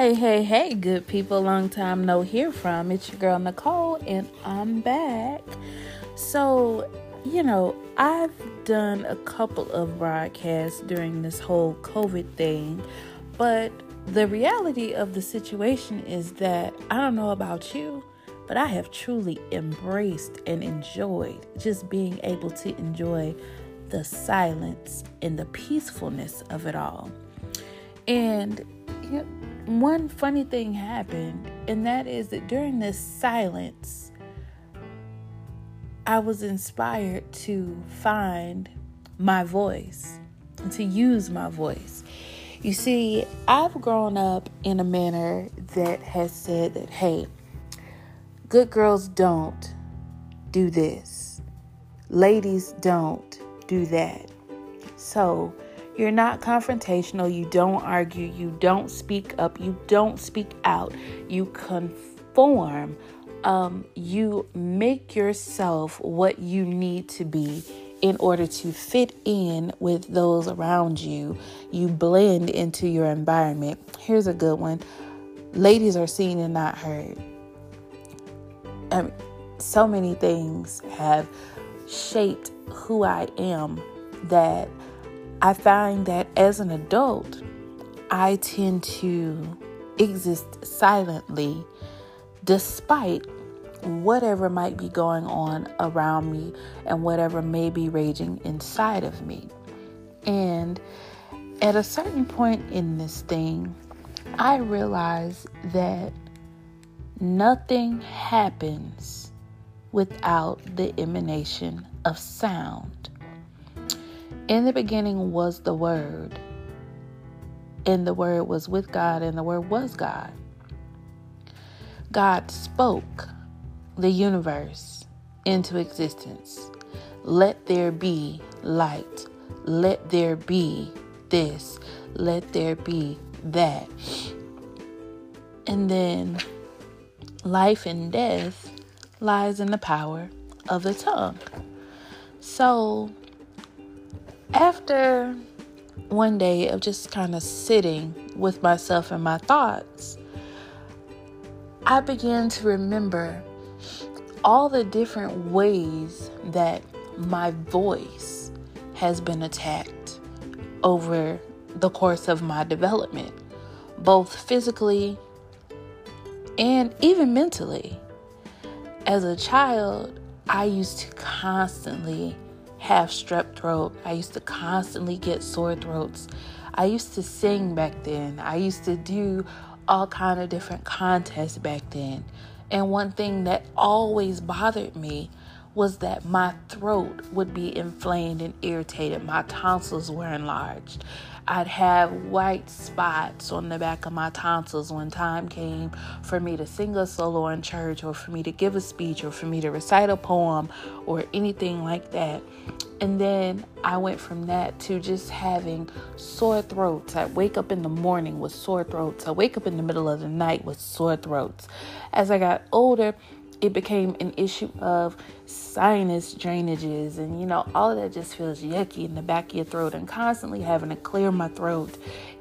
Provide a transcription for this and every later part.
Hey, hey, hey, good people, long time no hear from. It's your girl Nicole, and I'm back. So, you know, I've done a couple of broadcasts during this whole COVID thing, but the reality of the situation is that I don't know about you, but I have truly embraced and enjoyed just being able to enjoy the silence and the peacefulness of it all. And you know, one funny thing happened, and that is that during this silence, I was inspired to find my voice and to use my voice. You see, I've grown up in a manner that has said that, hey, good girls don't do this, ladies don't do that. So, you're not confrontational. You don't argue. You don't speak up. You don't speak out. You conform. Um, you make yourself what you need to be in order to fit in with those around you. You blend into your environment. Here's a good one ladies are seen and not heard. Um, so many things have shaped who I am that I find that as an adult, I tend to exist silently despite whatever might be going on around me and whatever may be raging inside of me. And at a certain point in this thing, I realize that nothing happens without the emanation of sound. In the beginning was the Word, and the Word was with God, and the Word was God. God spoke the universe into existence. Let there be light. Let there be this. Let there be that. And then life and death lies in the power of the tongue. So after one day of just kind of sitting with myself and my thoughts, I began to remember all the different ways that my voice has been attacked over the course of my development, both physically and even mentally. As a child, I used to constantly have strep throat. I used to constantly get sore throats. I used to sing back then. I used to do all kind of different contests back then. And one thing that always bothered me was that my throat would be inflamed and irritated. My tonsils were enlarged. I'd have white spots on the back of my tonsils when time came for me to sing a solo in church or for me to give a speech or for me to recite a poem or anything like that. And then I went from that to just having sore throats. I wake up in the morning with sore throats. I wake up in the middle of the night with sore throats. As I got older, it became an issue of sinus drainages and you know all of that just feels yucky in the back of your throat and constantly having to clear my throat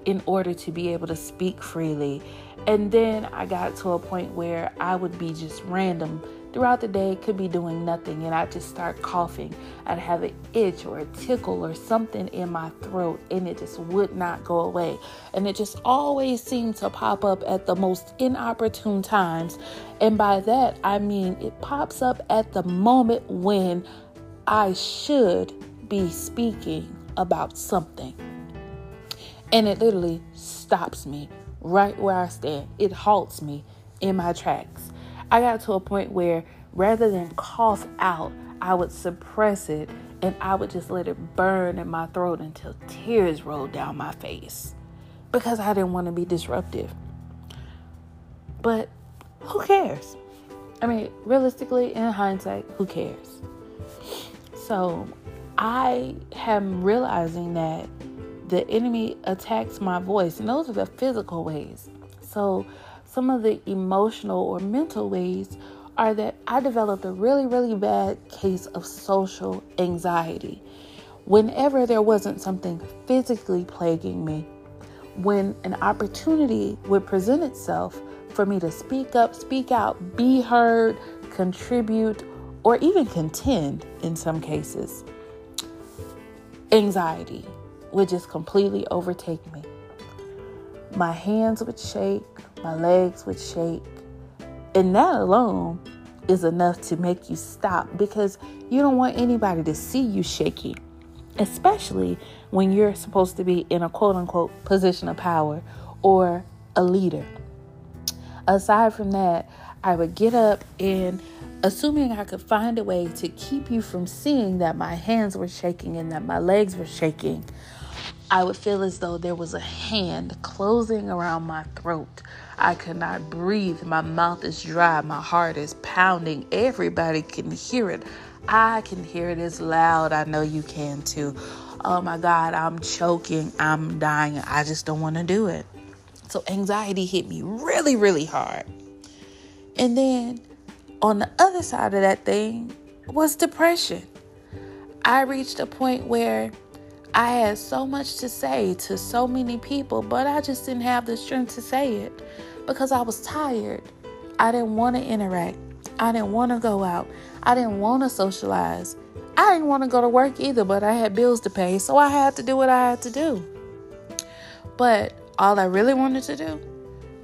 in order to be able to speak freely. And then i got to a point where i would be just random throughout the day could be doing nothing and I just start coughing. I'd have an itch or a tickle or something in my throat and it just would not go away. And it just always seemed to pop up at the most inopportune times. And by that, I mean it pops up at the moment when I should be speaking about something. And it literally stops me right where I stand. It halts me in my tracks. I got to a point where rather than cough out, I would suppress it and I would just let it burn in my throat until tears rolled down my face because I didn't want to be disruptive. But who cares? I mean, realistically, in hindsight, who cares? So I am realizing that the enemy attacks my voice, and those are the physical ways. So some of the emotional or mental ways are that I developed a really, really bad case of social anxiety. Whenever there wasn't something physically plaguing me, when an opportunity would present itself for me to speak up, speak out, be heard, contribute, or even contend in some cases, anxiety would just completely overtake me. My hands would shake, my legs would shake, and that alone is enough to make you stop because you don't want anybody to see you shaking, especially when you're supposed to be in a quote unquote position of power or a leader. Aside from that, I would get up and assuming I could find a way to keep you from seeing that my hands were shaking and that my legs were shaking, I would feel as though there was a hand closing around my throat. I could not breathe. My mouth is dry. My heart is pounding. Everybody can hear it. I can hear it. It's loud. I know you can too. Oh my God, I'm choking. I'm dying. I just don't want to do it. So anxiety hit me really, really hard. And then on the other side of that thing was depression. I reached a point where I had so much to say to so many people, but I just didn't have the strength to say it because I was tired. I didn't want to interact. I didn't want to go out. I didn't want to socialize. I didn't want to go to work either, but I had bills to pay, so I had to do what I had to do. But all I really wanted to do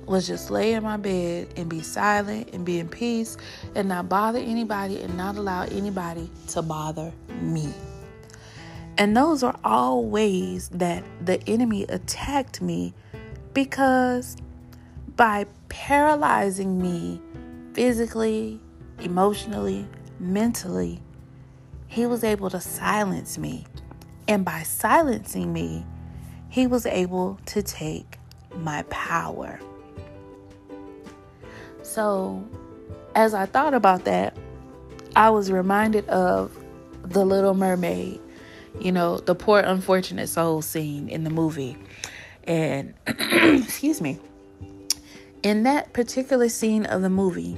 was just lay in my bed and be silent and be in peace and not bother anybody and not allow anybody to bother me. And those are all ways that the enemy attacked me because by paralyzing me physically, emotionally, mentally, he was able to silence me. And by silencing me, he was able to take my power. So, as I thought about that, I was reminded of The Little Mermaid you know, the poor unfortunate soul scene in the movie. And excuse me. In that particular scene of the movie,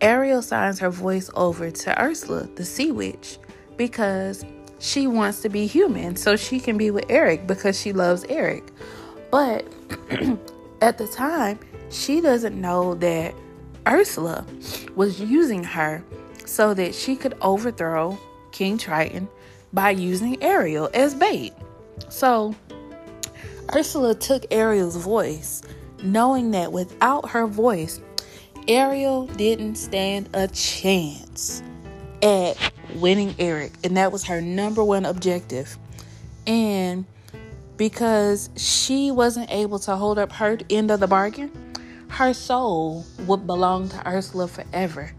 Ariel signs her voice over to Ursula, the sea witch, because she wants to be human so she can be with Eric because she loves Eric. But at the time, she doesn't know that Ursula was using her so that she could overthrow King Triton by using Ariel as bait. So Ursula took Ariel's voice, knowing that without her voice, Ariel didn't stand a chance at winning Eric. And that was her number one objective. And because she wasn't able to hold up her end of the bargain, her soul would belong to Ursula forever.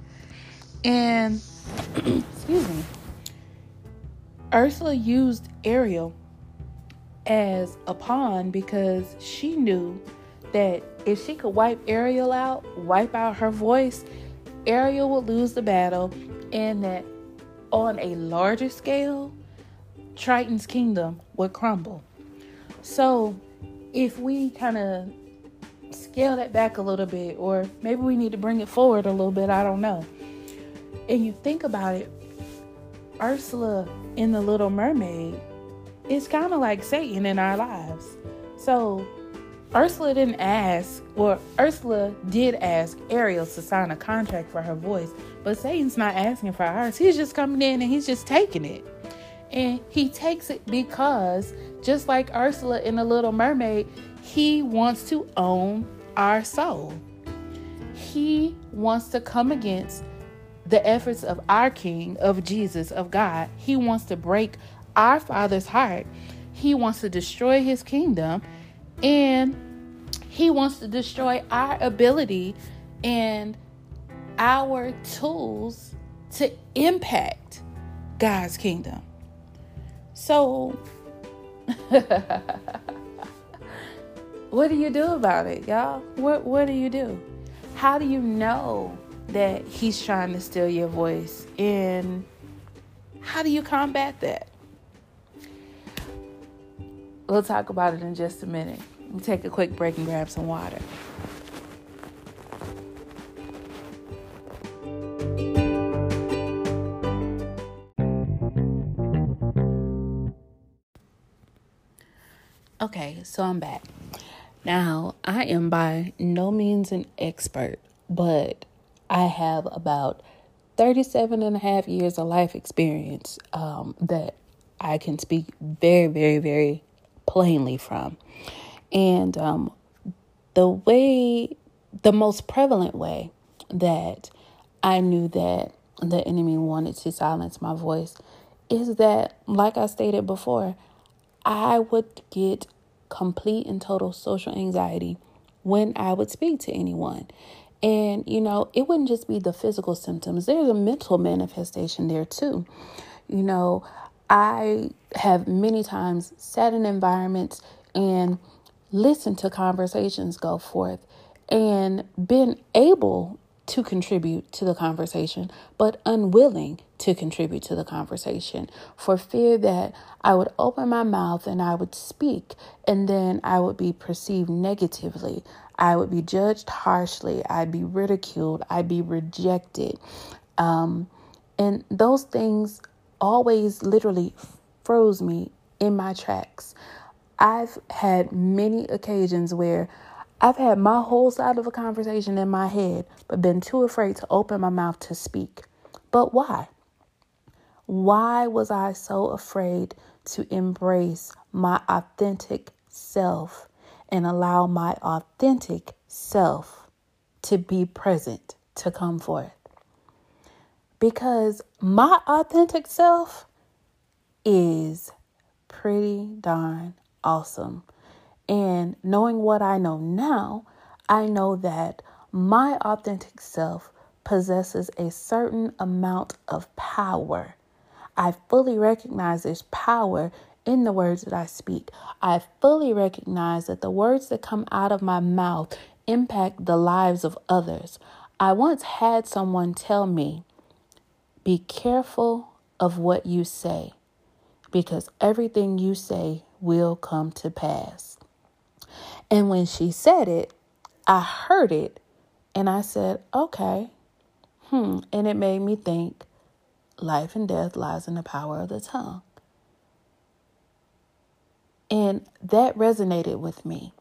And, excuse me, Ursula used Ariel as a pawn because she knew that if she could wipe Ariel out, wipe out her voice, Ariel would lose the battle, and that on a larger scale, Triton's kingdom would crumble. So, if we kind of scale that back a little bit, or maybe we need to bring it forward a little bit, I don't know. And you think about it, Ursula in The Little Mermaid is kind of like Satan in our lives. So Ursula didn't ask, or Ursula did ask Ariel to sign a contract for her voice, but Satan's not asking for ours. He's just coming in and he's just taking it. And he takes it because, just like Ursula in The Little Mermaid, he wants to own our soul. He wants to come against the efforts of our King, of Jesus, of God. He wants to break our Father's heart. He wants to destroy his kingdom and he wants to destroy our ability and our tools to impact God's kingdom. So, what do you do about it, y'all? What what do you do? How do you know that he's trying to steal your voice. And how do you combat that? We'll talk about it in just a minute. We'll take a quick break and grab some water. Okay, so I'm back. Now, I am by no means an expert, but I have about 37 and a half years of life experience um, that I can speak very, very, very plainly from. And um, the way, the most prevalent way that I knew that the enemy wanted to silence my voice is that, like I stated before, I would get complete and total social anxiety when I would speak to anyone. And, you know, it wouldn't just be the physical symptoms, there's a mental manifestation there too. You know, I have many times sat in environments and listened to conversations go forth and been able to contribute to the conversation, but unwilling to contribute to the conversation for fear that I would open my mouth and I would speak and then I would be perceived negatively. I would be judged harshly. I'd be ridiculed. I'd be rejected. Um, and those things always literally froze me in my tracks. I've had many occasions where I've had my whole side of a conversation in my head, but been too afraid to open my mouth to speak. But why? Why was I so afraid to embrace my authentic self and allow my authentic self to be present, to come forth? Because my authentic self is pretty darn awesome. And knowing what I know now, I know that my authentic self possesses a certain amount of power. I fully recognize this power in the words that I speak. I fully recognize that the words that come out of my mouth impact the lives of others. I once had someone tell me, Be careful of what you say, because everything you say will come to pass. And when she said it, I heard it and I said, okay, hmm. And it made me think life and death lies in the power of the tongue. And that resonated with me.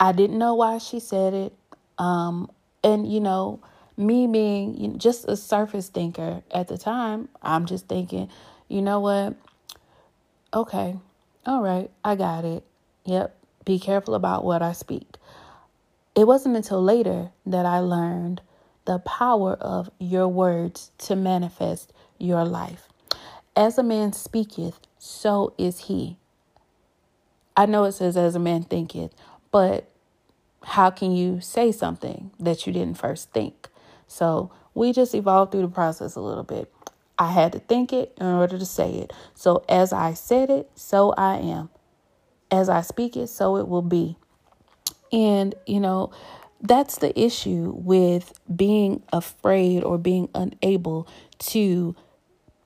I didn't know why she said it. Um, and, you know, me being you know, just a surface thinker at the time, I'm just thinking, you know what? Okay, all right, I got it. Yep, be careful about what I speak. It wasn't until later that I learned the power of your words to manifest your life. As a man speaketh, so is he. I know it says, as a man thinketh, but how can you say something that you didn't first think? So we just evolved through the process a little bit. I had to think it in order to say it. So as I said it, so I am as I speak it, so it will be. And, you know, that's the issue with being afraid or being unable to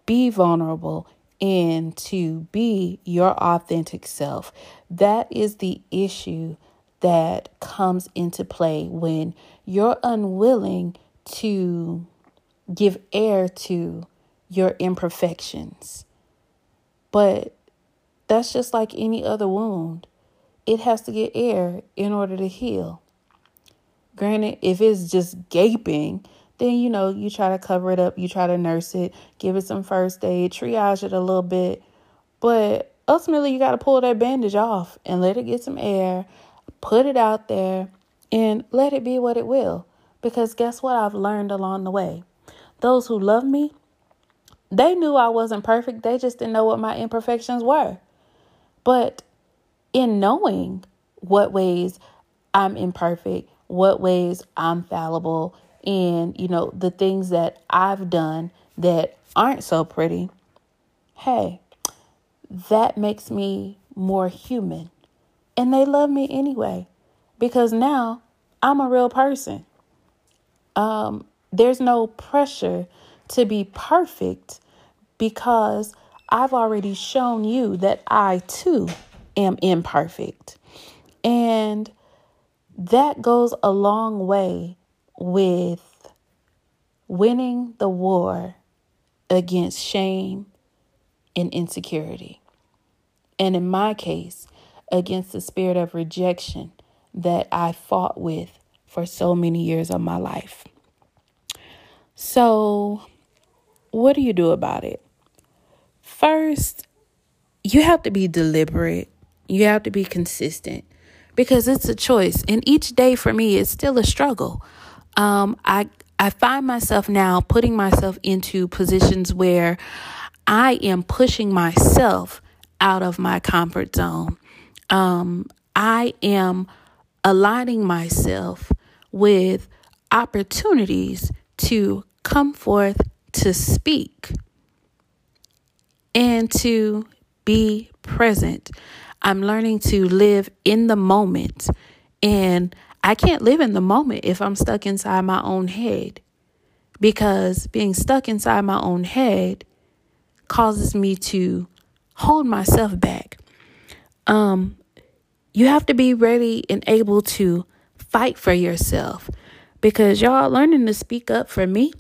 be vulnerable and to be your authentic self. That is the issue that comes into play when you're unwilling to give air to your imperfections. But that's just like any other wound. It has to get air in order to heal. Granted, if it's just gaping, then you know, you try to cover it up, you try to nurse it, give it some first aid, triage it a little bit. But ultimately, you got to pull that bandage off and let it get some air, put it out there, and let it be what it will. Because guess what I've learned along the way? Those who love me, they knew I wasn't perfect, they just didn't know what my imperfections were. But in knowing what ways I'm imperfect, what ways I'm fallible, and you know, the things that I've done that aren't so pretty, hey, that makes me more human. And they love me anyway because now I'm a real person. Um, there's no pressure to be perfect because I've already shown you that I too am imperfect. And that goes a long way with winning the war against shame and insecurity. And in my case, against the spirit of rejection that I fought with for so many years of my life. So, what do you do about it? First, you have to be deliberate, you have to be consistent because it's a choice. And each day for me is still a struggle. Um, I I find myself now putting myself into positions where I am pushing myself out of my comfort zone. Um, I am aligning myself with opportunities to come forth to speak and to be present. I'm learning to live in the moment. And I can't live in the moment if I'm stuck inside my own head. Because being stuck inside my own head causes me to hold myself back. Um, you have to be ready and able to fight for yourself. Because y'all learning to speak up for me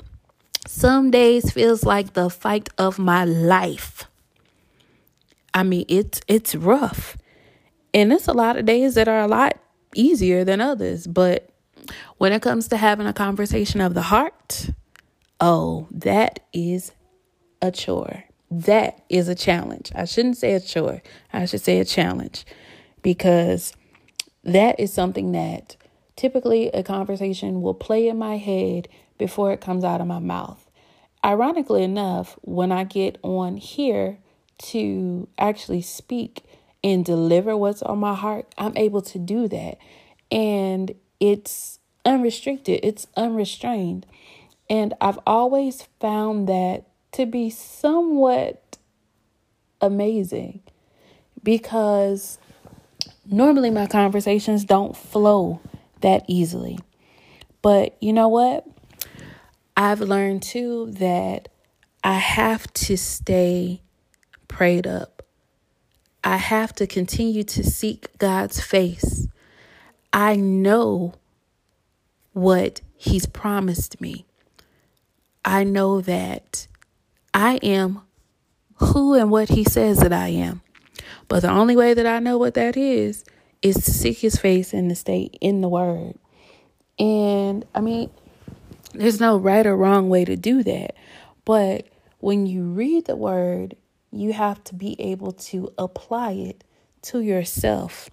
some days feels like the fight of my life. I mean, it's it's rough. And it's a lot of days that are a lot easier than others, but when it comes to having a conversation of the heart, oh, that is a chore. That is a challenge. I shouldn't say a chore. I should say a challenge because that is something that typically a conversation will play in my head before it comes out of my mouth. Ironically enough, when I get on here to actually speak and deliver what's on my heart, I'm able to do that. And it's unrestricted, it's unrestrained. And I've always found that to be somewhat amazing because normally my conversations don't flow that easily. But you know what? I've learned too that I have to stay prayed up. I have to continue to seek God's face. I know what He's promised me. I know that I am who and what He says that I am. But the only way that I know what that is is to seek His face and to stay in the Word. And I mean, there's no right or wrong way to do that. But when you read the word, you have to be able to apply it to yourself.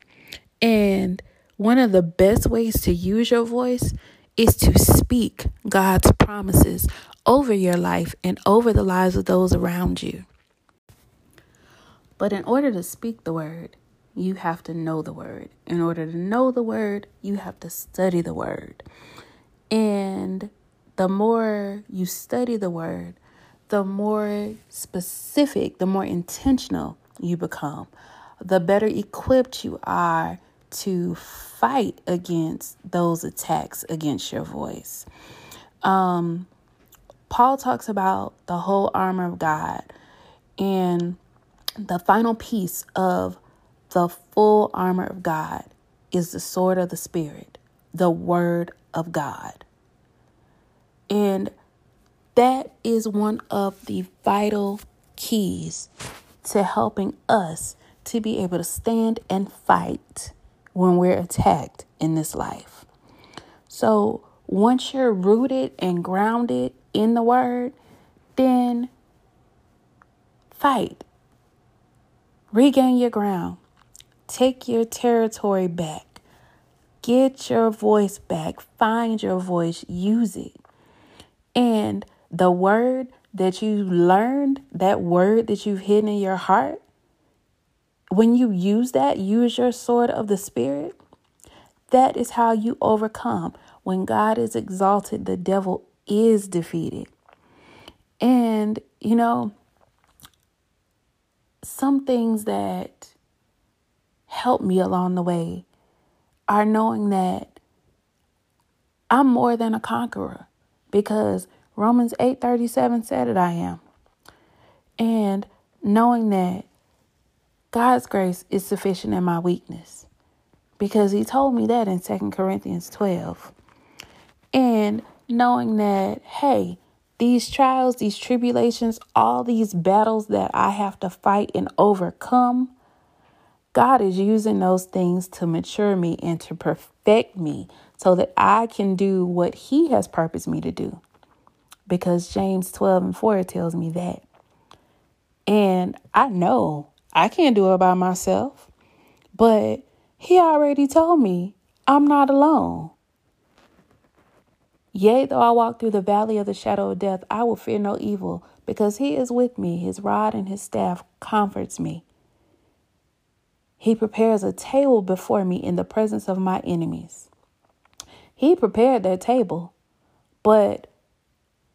And one of the best ways to use your voice is to speak God's promises over your life and over the lives of those around you. But in order to speak the word, you have to know the word. In order to know the word, you have to study the word. And the more you study the word, the more specific, the more intentional you become, the better equipped you are to fight against those attacks against your voice. Um, Paul talks about the whole armor of God, and the final piece of the full armor of God is the sword of the Spirit, the Word of God. And that is one of the vital keys to helping us to be able to stand and fight when we're attacked in this life. So, once you're rooted and grounded in the word, then fight. Regain your ground. Take your territory back. Get your voice back. Find your voice. Use it. And the word that you learned, that word that you've hidden in your heart, when you use that, use your sword of the Spirit, that is how you overcome. When God is exalted, the devil is defeated. And, you know, some things that help me along the way are knowing that I'm more than a conqueror because Romans 8:37 said it I am. And knowing that God's grace is sufficient in my weakness because he told me that in 2 Corinthians 12. And knowing that hey, these trials, these tribulations, all these battles that I have to fight and overcome, God is using those things to mature me and to perfect me so that I can do what He has purposed me to do. Because James 12 and 4 tells me that. And I know I can't do it by myself, but He already told me I'm not alone. Yea, though I walk through the valley of the shadow of death, I will fear no evil, because he is with me. His rod and his staff comforts me. He prepares a table before me in the presence of my enemies. He prepared that table, but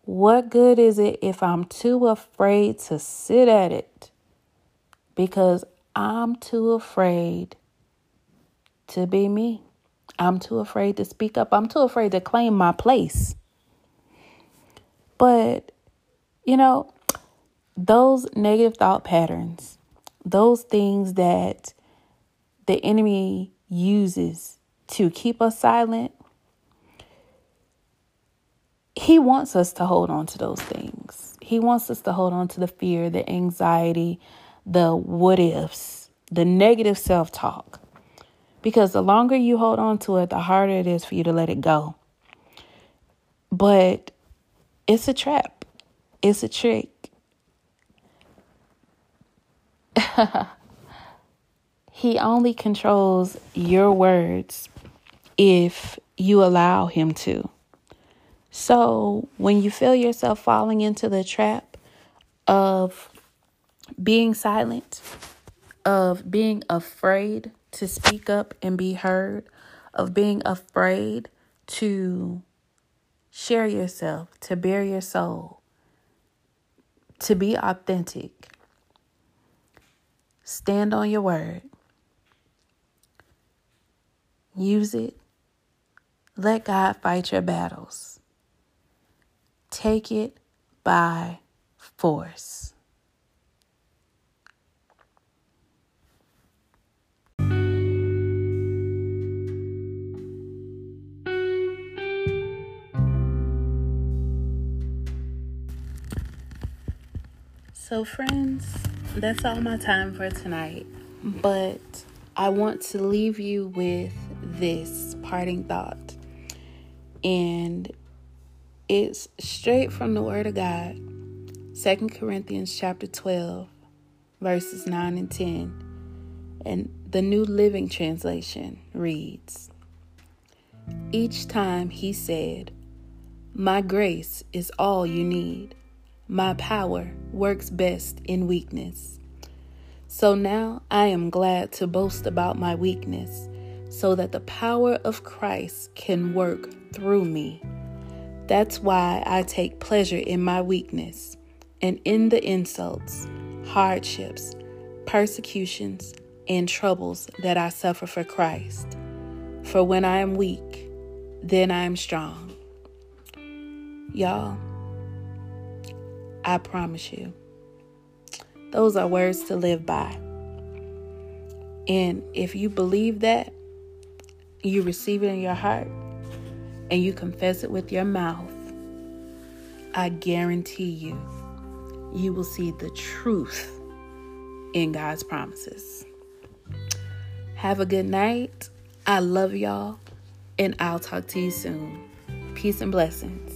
what good is it if I'm too afraid to sit at it? Because I'm too afraid to be me. I'm too afraid to speak up. I'm too afraid to claim my place. But, you know, those negative thought patterns, those things that the enemy uses to keep us silent, he wants us to hold on to those things. He wants us to hold on to the fear, the anxiety, the what ifs, the negative self talk. Because the longer you hold on to it, the harder it is for you to let it go. But it's a trap, it's a trick. he only controls your words if you allow him to. So when you feel yourself falling into the trap of being silent, of being afraid to speak up and be heard, of being afraid to share yourself, to bare your soul, to be authentic. Stand on your word. Use it. Let God fight your battles. Take it by force. So, friends, that's all my time for tonight. But I want to leave you with this parting thought. And it's straight from the Word of God. Second Corinthians chapter 12, verses 9 and 10. And the New Living Translation reads Each time he said, My grace is all you need. My power works best in weakness. So now I am glad to boast about my weakness, so that the power of Christ can work through me. That's why I take pleasure in my weakness and in the insults, hardships, persecutions, and troubles that I suffer for Christ. For when I am weak, then I am strong. Y'all, I promise you. Those are words to live by. And if you believe that, you receive it in your heart, and you confess it with your mouth, I guarantee you, you will see the truth in God's promises. Have a good night. I love y'all, and I'll talk to you soon. Peace and blessings.